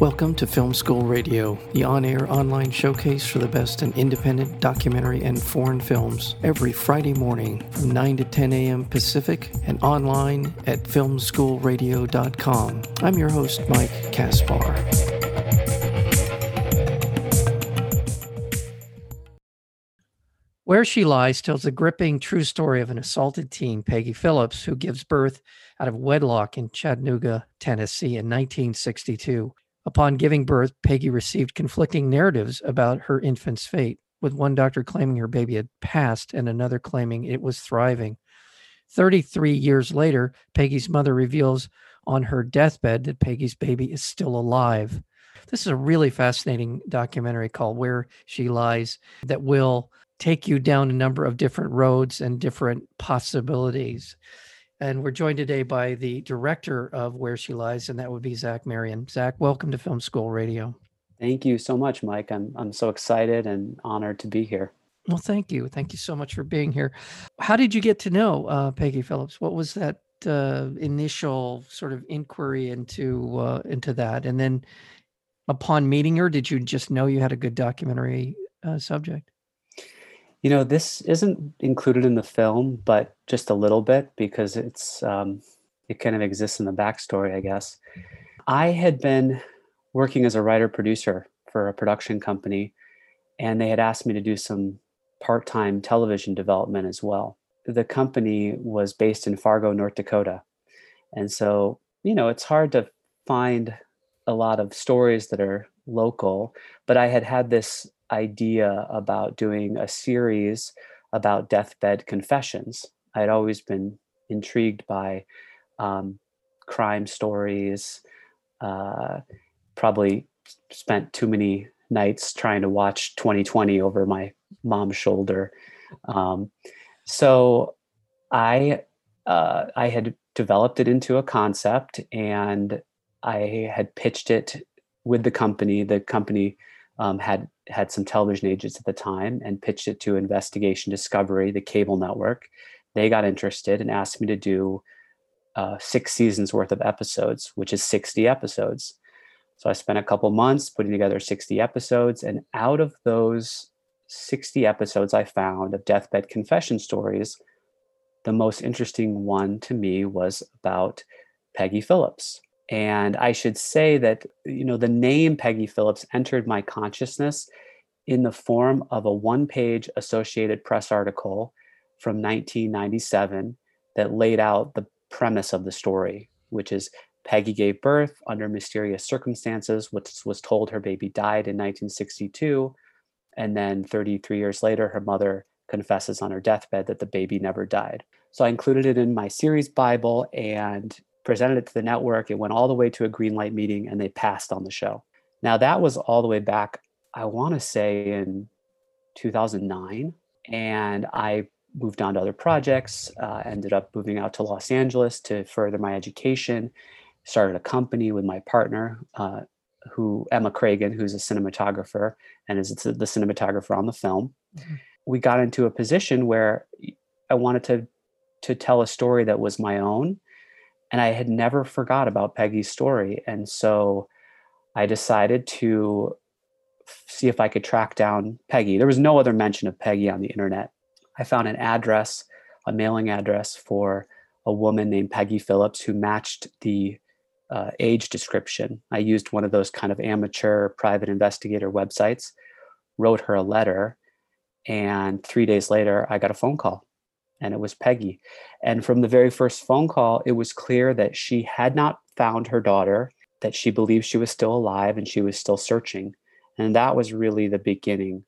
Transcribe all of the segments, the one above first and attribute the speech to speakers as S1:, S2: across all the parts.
S1: Welcome to Film School Radio, the on air online showcase for the best in independent documentary and foreign films, every Friday morning from 9 to 10 a.m. Pacific and online at filmschoolradio.com. I'm your host, Mike Kaspar. Where She Lies tells the gripping true story of an assaulted teen, Peggy Phillips, who gives birth out of wedlock in Chattanooga, Tennessee in 1962. Upon giving birth, Peggy received conflicting narratives about her infant's fate, with one doctor claiming her baby had passed and another claiming it was thriving. 33 years later, Peggy's mother reveals on her deathbed that Peggy's baby is still alive. This is a really fascinating documentary called Where She Lies that will take you down a number of different roads and different possibilities. And we're joined today by the director of Where She Lies, and that would be Zach Marion. Zach, welcome to Film School Radio.
S2: Thank you so much, Mike. I'm I'm so excited and honored to be here.
S1: Well, thank you. Thank you so much for being here. How did you get to know uh, Peggy Phillips? What was that uh, initial sort of inquiry into uh, into that? And then, upon meeting her, did you just know you had a good documentary uh, subject?
S2: You know, this isn't included in the film, but just a little bit because it's um, it kind of exists in the backstory, I guess. I had been working as a writer producer for a production company, and they had asked me to do some part time television development as well. The company was based in Fargo, North Dakota. And so, you know, it's hard to find a lot of stories that are local, but I had had this idea about doing a series about deathbed confessions. I had always been intrigued by um, crime stories. Uh, probably spent too many nights trying to watch 2020 over my mom's shoulder. Um, so I uh, I had developed it into a concept and I had pitched it with the company. The company um, had had some television agents at the time and pitched it to Investigation Discovery, the cable network. They got interested and asked me to do uh, six seasons worth of episodes, which is 60 episodes. So I spent a couple months putting together 60 episodes. And out of those 60 episodes I found of deathbed confession stories, the most interesting one to me was about Peggy Phillips. And I should say that, you know, the name Peggy Phillips entered my consciousness in the form of a one page Associated Press article from 1997 that laid out the premise of the story, which is Peggy gave birth under mysterious circumstances, which was told her baby died in 1962. And then 33 years later, her mother confesses on her deathbed that the baby never died. So I included it in my series Bible and presented it to the network. It went all the way to a green light meeting and they passed on the show. Now, that was all the way back, I want to say in 2009. And I moved on to other projects, uh, ended up moving out to Los Angeles to further my education, started a company with my partner, uh, who Emma Cragen, who's a cinematographer and is the cinematographer on the film. Mm-hmm. We got into a position where I wanted to to tell a story that was my own and I had never forgot about Peggy's story. And so I decided to see if I could track down Peggy. There was no other mention of Peggy on the internet. I found an address, a mailing address for a woman named Peggy Phillips who matched the uh, age description. I used one of those kind of amateur private investigator websites, wrote her a letter, and three days later, I got a phone call and it was Peggy. And from the very first phone call, it was clear that she had not found her daughter, that she believed she was still alive and she was still searching. And that was really the beginning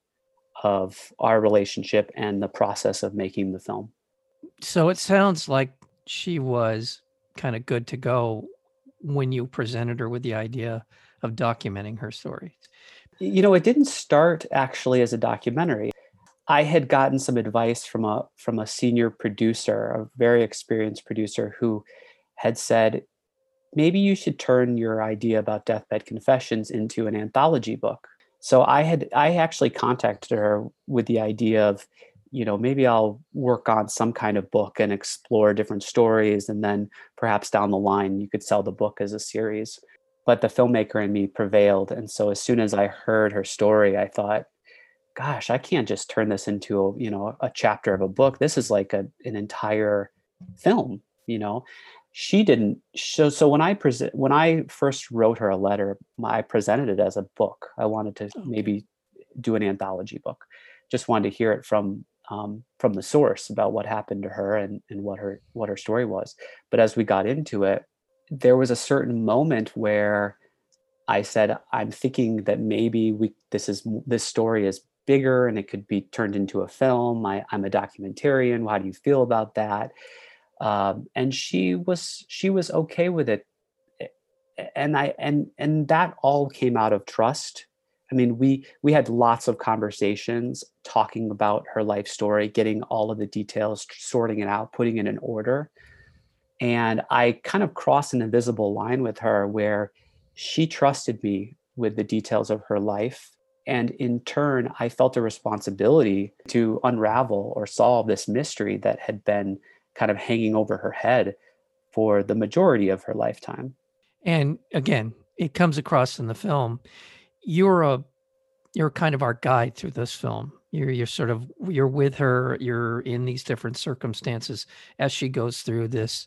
S2: of our relationship and the process of making the film.
S1: So it sounds like she was kind of good to go when you presented her with the idea of documenting her story.
S2: You know, it didn't start actually as a documentary. I had gotten some advice from a from a senior producer, a very experienced producer who had said, maybe you should turn your idea about deathbed confessions into an anthology book. So I had I actually contacted her with the idea of, you know, maybe I'll work on some kind of book and explore different stories and then perhaps down the line you could sell the book as a series. but the filmmaker in me prevailed. And so as soon as I heard her story, I thought, gosh, I can't just turn this into a, you know, a chapter of a book. This is like a, an entire film, you know. She didn't so so when I present when I first wrote her a letter, I presented it as a book. I wanted to maybe do an anthology book. Just wanted to hear it from um, from the source about what happened to her and, and what her what her story was. But as we got into it, there was a certain moment where I said, I'm thinking that maybe we this is this story is bigger and it could be turned into a film. I, I'm a documentarian. How do you feel about that? Um, and she was she was okay with it, and I and and that all came out of trust. I mean, we we had lots of conversations talking about her life story, getting all of the details, sorting it out, putting it in order and I kind of crossed an invisible line with her where she trusted me with the details of her life. And in turn, I felt a responsibility to unravel or solve this mystery that had been kind of hanging over her head for the majority of her lifetime.
S1: And again, it comes across in the film. You're a you're kind of our guide through this film. You're you're sort of you're with her. You're in these different circumstances as she goes through this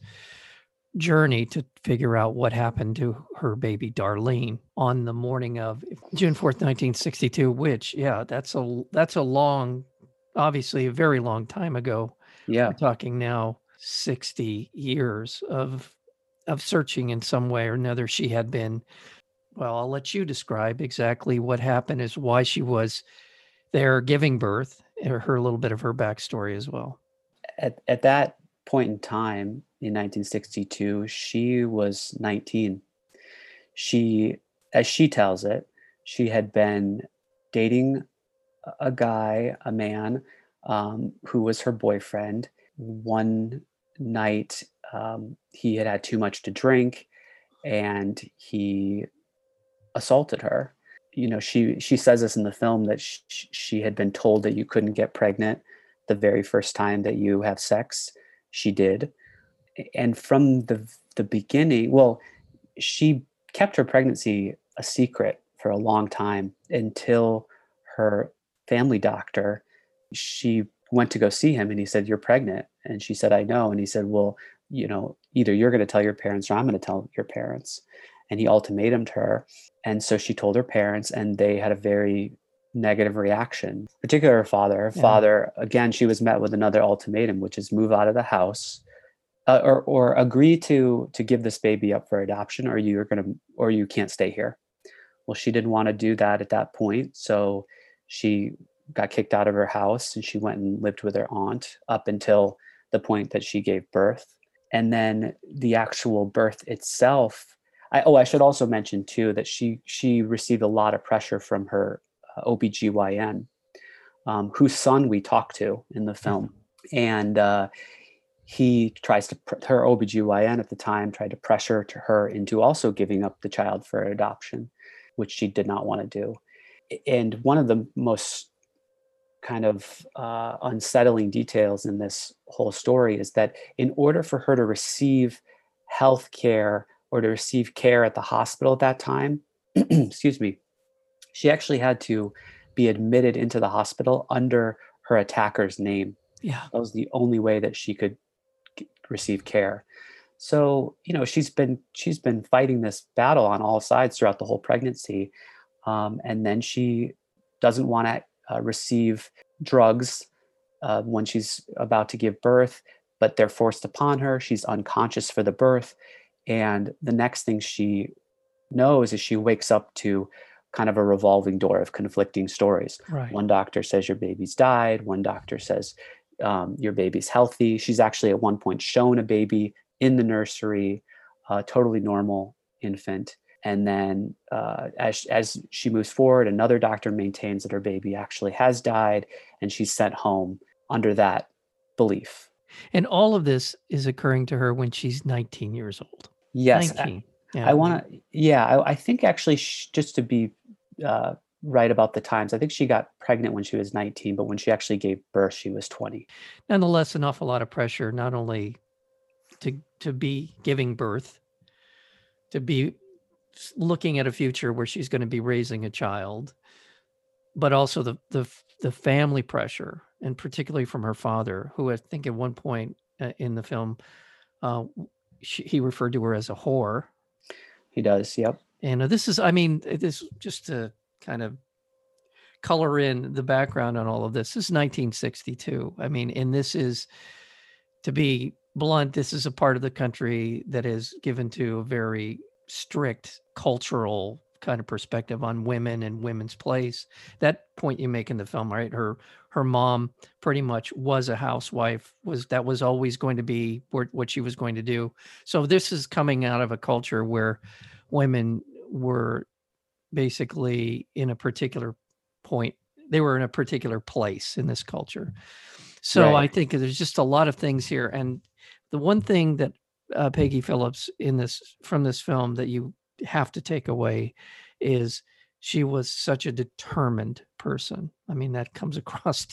S1: journey to figure out what happened to her baby Darlene on the morning of June 4th, 1962, which yeah, that's a that's a long obviously a very long time ago.
S2: Yeah.
S1: We're talking now 60 years of of searching in some way or another. She had been well, I'll let you describe exactly what happened is why she was there giving birth, or her little bit of her backstory as well.
S2: At, at that point in time in 1962, she was 19. She, as she tells it, she had been dating a- guy, a man, um, who was her boyfriend. One night, um, he had had too much to drink, and he assaulted her. You know, she she says this in the film that sh- she had been told that you couldn't get pregnant the very first time that you have sex. She did, and from the the beginning, well, she kept her pregnancy a secret for a long time until her family doctor she went to go see him and he said you're pregnant. And she said i know. And he said well you know either you're going to tell your parents or i'm going to tell your parents. And he ultimatumed her. And so she told her parents and they had a very negative reaction. Particularly her father. Her
S1: Yeah.
S2: father again she was met with another ultimatum which is move out of the house uh, or or agree to to give this baby up for adoption or you're to or you can't stay here. Well she didn't want to do that at that point so she got kicked out of her house and she went and lived with her aunt up until the point that she gave birth. And then the actual birth itself I, oh i should also mention too that she she received a lot of pressure from her obgyn um, whose son we talked to in the film. And uh, he tries to pr- her obgyn at the time tried to pressure to her into also giving up the child for adoption which she did not want to do and one of the most kind of uh, unsettling details in this whole story is that in order for her to receive health care or to receive care at the hospital at that time excuse me she actually had to be admitted into the hospital under her attacker's name.
S1: Yeah.
S2: that was the only way that she could receive care. So you know she's been she's been fighting this battle on all sides throughout the whole pregnancy um, and then she doesn't want to uh, receive drugs uh, when she's about to give birth but they're forced upon her. She's unconscious for the birth. And the next thing she knows is she wakes up to kind of a revolving door of conflicting stories
S1: Right.
S2: one doctor says your baby's died. One doctor says um, your baby's healthy. She's actually at one point shown a baby in the nursery, a totally normal infant. And then uh, as, as she moves forward, another doctor maintains that her baby actually has died and she's sent home under that belief.
S1: And all of this is occurring to her when she's 19 years old.
S2: Yes. I-
S1: Yeah.
S2: I want to, yeah, I, I think actually, sh- just to be uh, right about the times, I think she got pregnant when she was 19, but when she actually gave birth, she was 20.
S1: nonetheless an awful lot of pressure not only to to be giving birth to be looking at a future where she's going to be raising a child, but also the the the family pressure, and particularly from her father, who I think at one point uh, in the film, uh, she, he referred to her as a whore.
S2: He does. Yep.
S1: And uh, this is, I mean, this just to kind of color in the background on all of this. This is 1962. I mean, and this is to be blunt, this is a part of the country that is given to a very strict cultural kind of perspective on women and women's place. That point you make in the film, right? Her her mom pretty much was a housewife. Was that was always going to be what she was going to do. So this is coming out of a culture where women were basically in a particular point. They were in a particular place in this culture. So right. I think there's just a lot of things here, and the one thing that uh, Peggy Phillips in this from this film that you have to take away is she was such a determined person. I mean, that comes across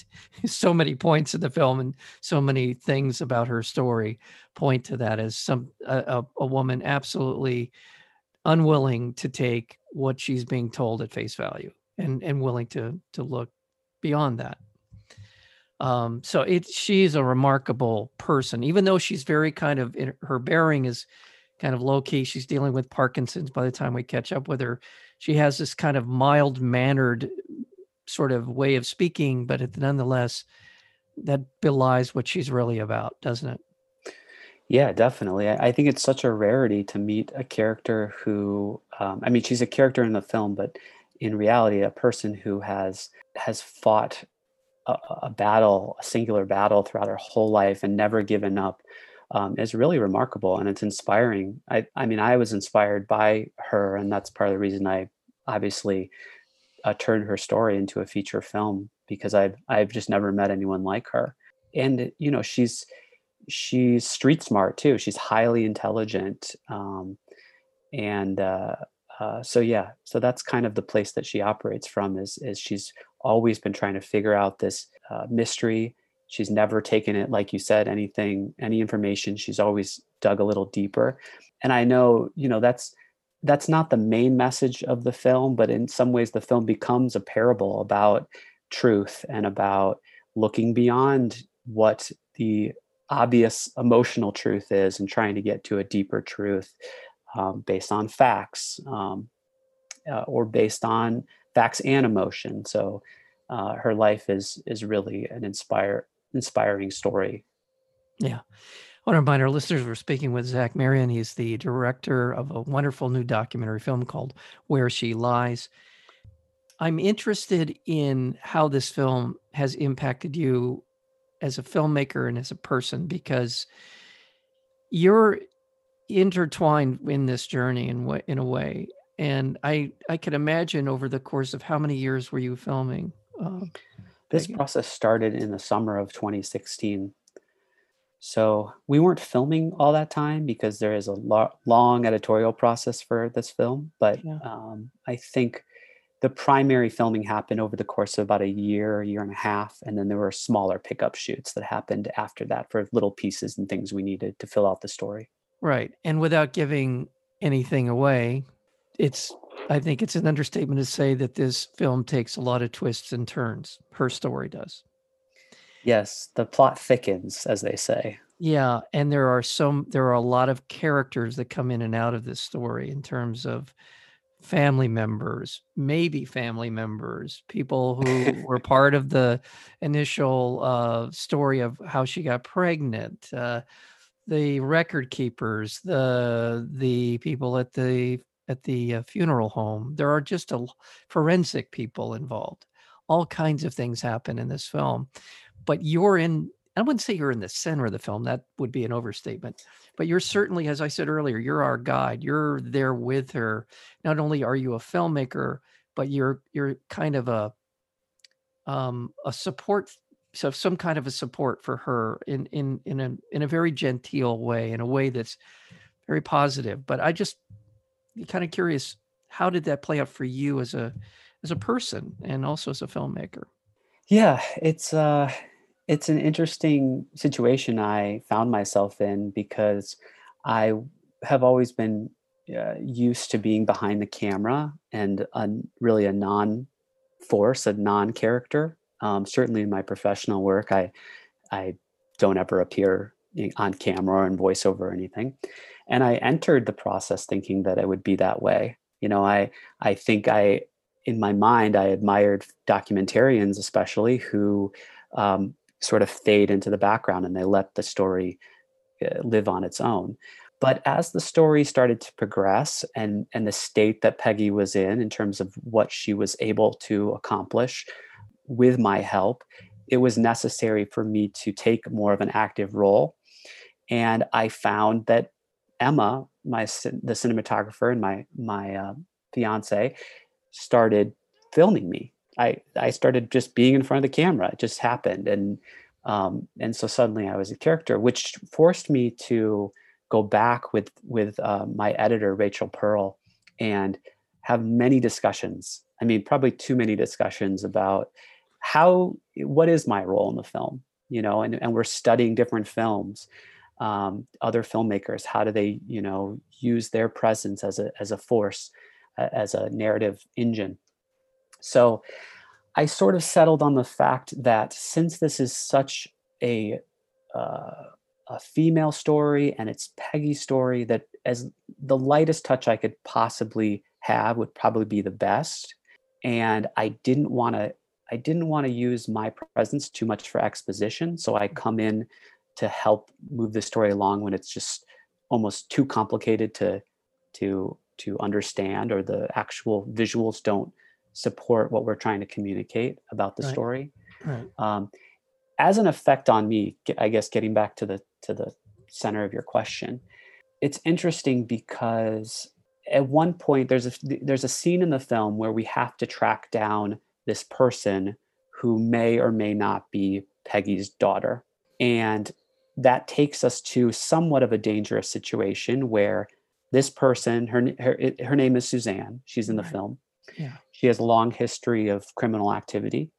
S1: so many points in the film, and so many things about her story point to that as some a, a woman absolutely unwilling to take what she's being told at face value, and and willing to to look beyond that. Um, so it she's a remarkable person, even though she's very kind of her bearing is kind of low key. She's dealing with Parkinson's by the time we catch up with her. She has this kind of mild mannered sort of way of speaking, but it, nonetheless, that belies what she's really about, doesn't it?
S2: Yeah, definitely. I, I think it's such a rarity to meet a character who, um, I mean, she's a character in the film, but in reality, a person who has has fought a, a, battle, a singular battle throughout her whole life and never given up um, is really remarkable and it's inspiring. I, I mean, I was inspired by her, and that's part of the reason I obviously uh, turned her story into a feature film because I've I've just never met anyone like her. And you know, she's she's street smart too. She's highly intelligent, um, and uh, uh, so yeah, so that's kind of the place that she operates from. Is is she's always been trying to figure out this uh, mystery. She's never taken it, like you said, anything, any information. She's always dug a little deeper. And I know, you know, that's that's not the main message of the film, but in some ways, the film becomes a parable about truth and about looking beyond what the obvious emotional truth is and trying to get to a deeper truth um, based on facts um, uh, or based on facts and emotion. So uh, her life is is really an inspire inspiring story.
S1: Yeah. I want to remind our listeners we're speaking with Zach Marion. He's the director of a wonderful new documentary film called Where She Lies. I'm interested in how this film has impacted you as a filmmaker and as a person because you're intertwined in this journey in in a way and I I could imagine over the course of how many years were you filming? Uh,
S2: this process started in the summer of 2016. So we weren't filming all that time because there is a lo- long editorial process for this film. But yeah. um, I think the primary filming happened over the course of about a year, a year and a half, and then there were smaller pickup shoots that happened after that for little pieces and things we needed to fill out the story.
S1: Right, and without giving anything away, it's I think it's an understatement to say that this film takes a lot of twists and turns. Her story does.
S2: Yes, the plot thickens, as they say.
S1: Yeah, and there are some there are a lot of characters that come in and out of this story in terms of family members, maybe family members, people who were part of the initial uh, story of how she got pregnant, uh, the record keepers, the the people at the at the uh, funeral home. There are just a forensic people involved. All kinds of things happen in this film, but you're in. I wouldn't say you're in the center of the film. That would be an overstatement. But you're certainly, as I said earlier, you're our guide. You're there with her. Not only are you a filmmaker, but you're you're kind of a um, a support so some kind of a support for her in in in a in a very genteel way in a way that's very positive but i just kind of curious how did that play out for you as a as a person and also as a filmmaker
S2: yeah it's uh it's an interesting situation i found myself in because i have always been uh, used to being behind the camera and a, really a non force, a non character. Um, certainly in my professional work, I I don't ever appear on camera or in voiceover or anything. And I entered the process thinking that it would be that way. You know, I I think I in my mind I admired documentarians especially who um, sort of fade into the background and they let the story uh, live on its own. But as the story started to progress and and the state that Peggy was in in terms of what she was able to accomplish with my help, it was necessary for me to take more of an active role. And I found that Emma, my the cinematographer and my my uh, fiance, started filming me. I I started just being in front of the camera. It just happened, and um, and so suddenly I was a character, which forced me to go back with with uh, my editor Rachel Pearl and have many discussions. I mean, probably too many discussions about how what is my role in the film, you know, and, and we're studying different films, um, other filmmakers, how do they, you know, use their presence as a as a force, uh, as a narrative engine. So I sort of settled on the fact that since this is such a uh, a female story and it's Peggy's story that as the lightest touch I could possibly have would probably be the best. And I didn't want to I didn't want to use my presence too much for exposition. So I come in to help move the story along when it's just almost too complicated to to to understand or the actual visuals don't support what we're trying to communicate about the
S1: Right.
S2: story.
S1: Right.
S2: Um, as an effect on me, I guess getting back to the to the center of your question, it's interesting because at one point there's a there's a scene in the film where we have to track down this person who may or may not be Peggy's daughter, and that takes us to somewhat of a dangerous situation where this person her her her name is Suzanne. She's in the
S1: Right.
S2: film.
S1: Yeah.
S2: She has a long history of criminal activity,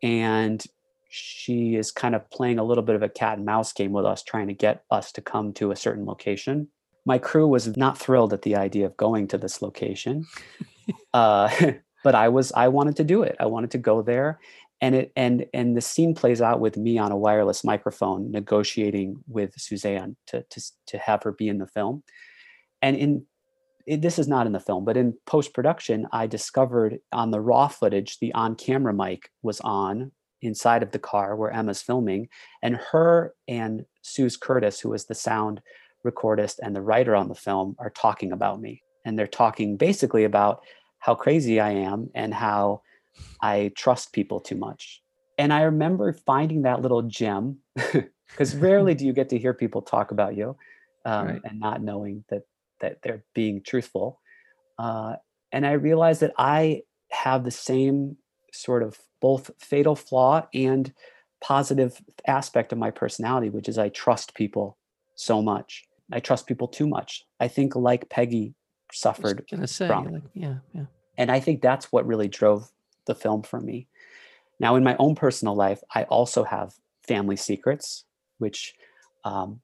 S2: and she is kind of playing a little bit of a cat and mouse game with us, trying to get us to come to a certain location. My crew was not thrilled at the idea of going to this location, uh, but I was. I wanted to do it. I wanted to go there, and it and and the scene plays out with me on a wireless microphone negotiating with Suzanne to to to have her be in the film, and in it, this is not in the film, but in post production, I discovered on the raw footage the on camera mic was on inside of the car where Emma's filming, and her and Suze Curtis, who was the sound recordist and the writer on the film, are talking about me, and they're talking basically about how crazy I am and how I trust people too much. And I remember finding that little gem because rarely do you get to hear people talk about you um,
S1: Right.
S2: and not knowing that that they're being truthful. Uh, and I realized that I have the same sort of both fatal flaw and positive aspect of my personality, which is I trust people so much. I trust people too much. I think, like Peggy suffered
S1: say,
S2: from.
S1: like, yeah, yeah.
S2: and I think that's what really drove the film for me. Now, in my own personal life, I also have family secrets, which, um,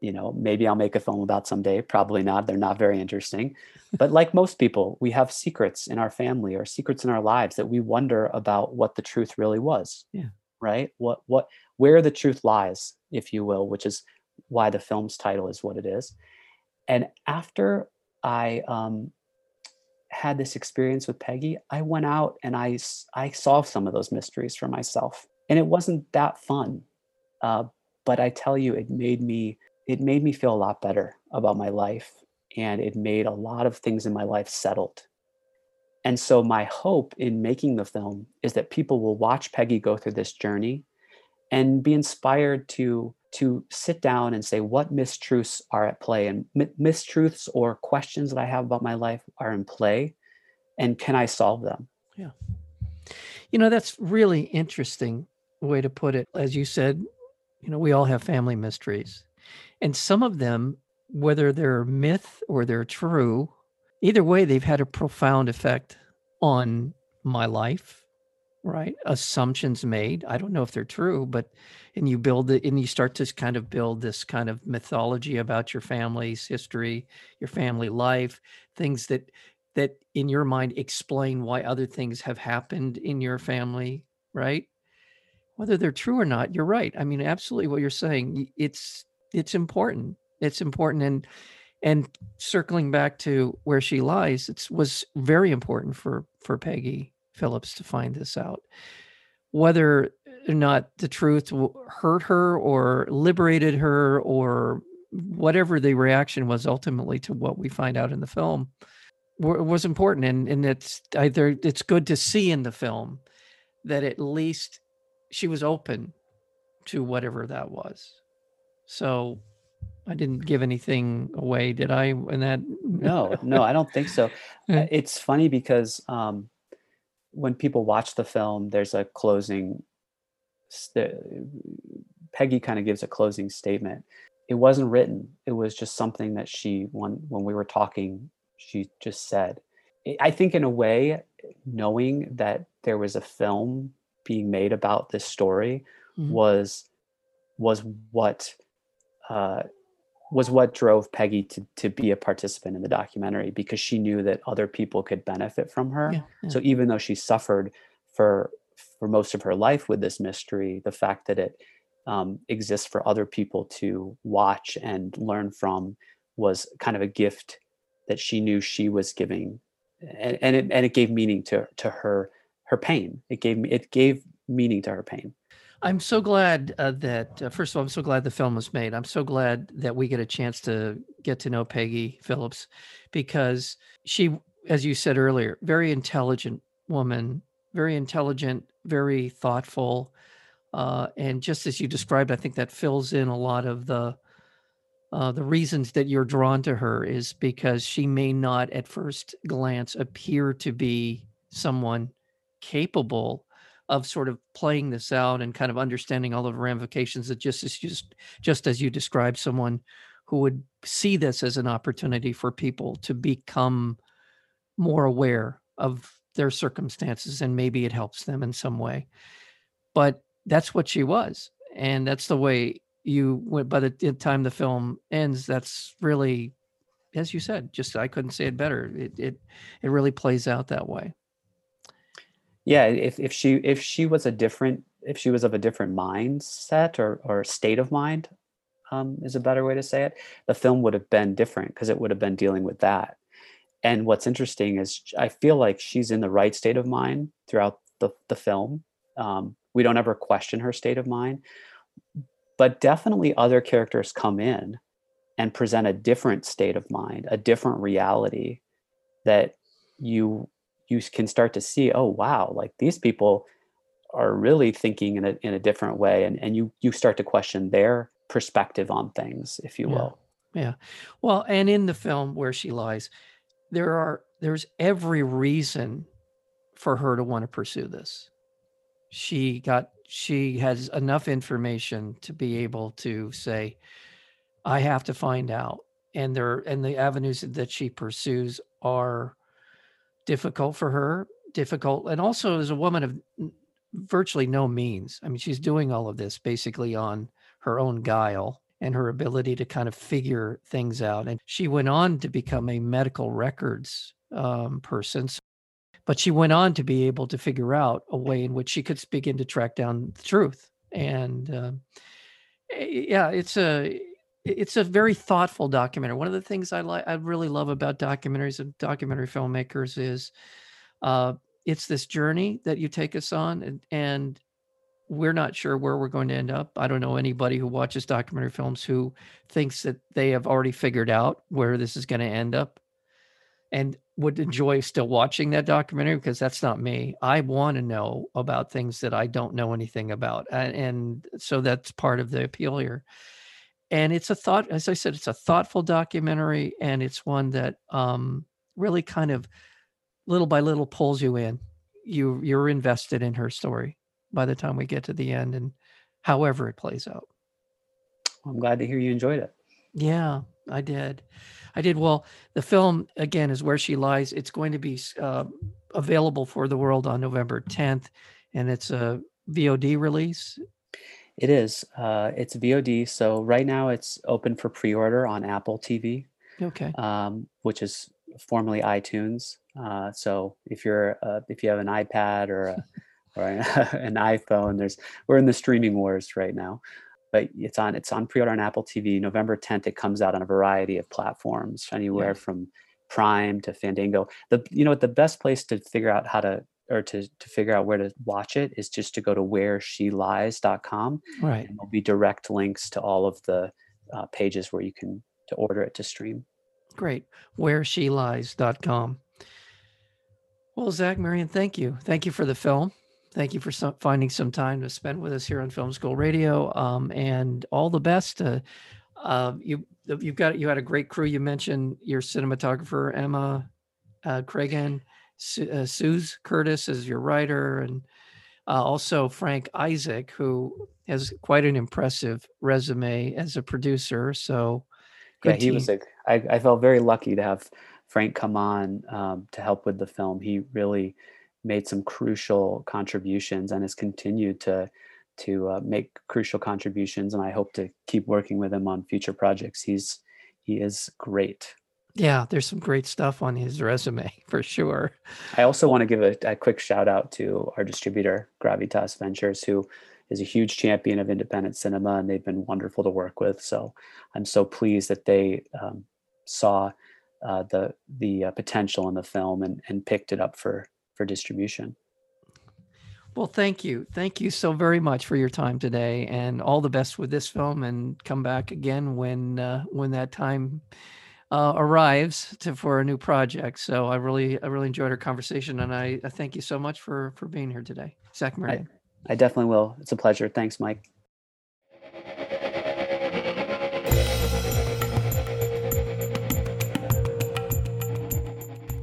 S2: you know, maybe I'll make a film about someday. Probably not. They're not very interesting. But like most people, we have secrets in our family or secrets in our lives that we wonder about what the truth really was.
S1: Yeah.
S2: Right. What, what, where the truth lies, if you will, which is why the film's title is what it is. And after I, um, had this experience with Peggy, I went out and i i solved some of those mysteries for myself, and it wasn't that fun. Uh, but I tell you, it made me it made me feel a lot better about my life, and it made a lot of things in my life settled. And so my hope in making the film is that people will watch Peggy go through this journey and be inspired to to sit down and say what mistruths are at play and mi- mistruths or questions that I have about my life are in play and can I solve them? Yeah.
S1: You know, that's really interesting way to put it. As you said, you know, we all have family mysteries. And some of them, whether they're myth or they're true, either way, they've had a profound effect on my life right? Assumptions made. I don't know if they're true, but and you build it and you start to kind of build this kind of mythology about your family's history, your family life, things that that in your mind explain why other things have happened in your family, right? Whether they're true or not, you're right. I mean, absolutely what you're saying, it's it's important. It's important and and circling back to where she lies, it was very important for for Peggy Phillips to find this out. Whether or not the truth hurt her or liberated her or whatever the reaction was ultimately to what we find out in the film was important and and it's either it's good to see in the film that at least she was open to whatever that was so i didn't give anything away did i in that?
S2: No no i don't think so. It's funny because um when people watch the film there's a closing peggy kind of gives a closing statement. It wasn't written. It was just something that she when when we were talking she just said. I think, in a way, knowing that there was a film being made about this story mm-hmm. was was what uh, was what drove Peggy to to be a participant in the documentary because she knew that other people could benefit from her. Yeah, yeah. So even though she suffered for for most of her life with this mystery, the fact that it um, exists for other people to watch and learn from was kind of a gift that she knew she was giving and, and it and it gave meaning to to her her pain it gave it gave meaning to her pain
S1: i'm so glad uh, that uh, first of all i'm so glad the film was made. I'm so glad that we get a chance to get to know peggy phillips because she as you said earlier very intelligent woman very intelligent very thoughtful uh, and just as you described i think that fills in a lot of the uh, the reasons that you're drawn to her is because she may not at first glance appear to be someone capable of sort of playing this out and kind of understanding all of the ramifications that just as just just as you described someone who would see this as an opportunity for people to become more aware of their circumstances and maybe it helps them in some way. But that's what she was and that's the way you went by the time the film ends that's really as you said just i couldn't say it better it it, it really plays out that way
S2: yeah if, if she if she was a different if she was of a different mindset or or state of mind um, is a better way to say it the film would have been different because it would have been dealing with that. And what's interesting is i feel like she's in the right state of mind throughout the, the film. Um, we don't ever question her state of mind. But definitely other characters come in and present a different state of mind a different reality that you you can start to see oh wow like these people are really thinking in a, in a different way and, and you you start to question their perspective on things if you
S1: yeah.
S2: will
S1: yeah well and in the film where she lies there are there's every reason for her to want to pursue this she got she has enough information to be able to say, I have to find out. And there and the avenues that she pursues are difficult for her, difficult, and also as a woman of virtually no means. I mean, she's doing all of this basically on her own guile and her ability to kind of figure things out. And she went on to become a medical records um, person. So but she went on to be able to figure out a way in which she could begin to track down the truth. And uh, yeah, it's a it's a very thoughtful documentary. One of the things I like, I really love about documentaries and documentary filmmakers is uh, it's this journey that you take us on, and, and we're not sure where we're going to end up. I don't know anybody who watches documentary films who thinks that they have already figured out where this is going to end up and would enjoy still watching that documentary because that's not me. I want to know about things that I don't know anything about. And, and, so that's part of the appeal here. And it's a thought, as I said, it's a thoughtful documentary and it's one that um, really kind of little by little pulls you in. You you're invested in her story by the time we get to the end and however it plays out.
S2: I'm glad to hear you enjoyed it.
S1: Yeah, I did. I did. Well, the film again is where she lies. It's going to be uh, available for the world on November 10th. and it's a VOD release.
S2: It is. Uh, it's VOD. So right now it's open for pre-order on Apple TV,
S1: Okay.
S2: um, which is formerly iTunes. Uh, so if you're uh, if you have an iPad or a, or an iPhone, there's we're in the streaming wars right now. But it's on it's on pre-order on Apple TV. November 10th, it comes out on a variety of platforms, anywhere
S1: Yeah.
S2: from Prime to Fandango. The you know what the best place to figure out how to or to to figure out where to watch it is just to go to whereshelies.com
S1: Right.
S2: and there'll be direct links to all of the uh, pages where you can to order it to stream.
S1: Great. Whereshelies.com. Well, Zach Marion, thank you. Thank you for the film. Thank you for some, finding some time to spend with us here on Film School Radio. Um, and all the best. Uh, uh, you you've got you had a great crew. You mentioned your cinematographer Emma uh, Su- uh, Suze Curtis is your writer, and uh, also Frank Isaac, who has quite an impressive resume as a producer. So,
S2: yeah,
S1: good
S2: he was
S1: team.
S2: a. I, I felt very lucky to have Frank come on um, to help with the film. He really made some crucial contributions and has continued to to uh, make crucial contributions. And I hope to keep working with him on future projects. He's he is great.
S1: Yeah, there's some great stuff on his resume for sure.
S2: I also want to give a, a quick shout out to our distributor, Gravitas Ventures, who is a huge champion of independent cinema, and they've been wonderful to work with. So I'm so pleased that they um, saw uh, the the uh, potential in the film and, and picked it up for for distribution.
S1: Well, thank you. Thank you so very much for your time today and all the best with this film and come back again when uh, when that time uh, arrives to for a new project. So I really I really enjoyed our conversation and I, I thank you so much for for being here today. Zach Marion.
S2: I definitely will. It's a pleasure. Thanks, Mike.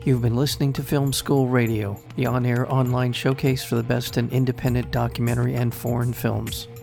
S1: You've been listening to Film School Radio, the on air online showcase for the best in independent documentary and foreign films.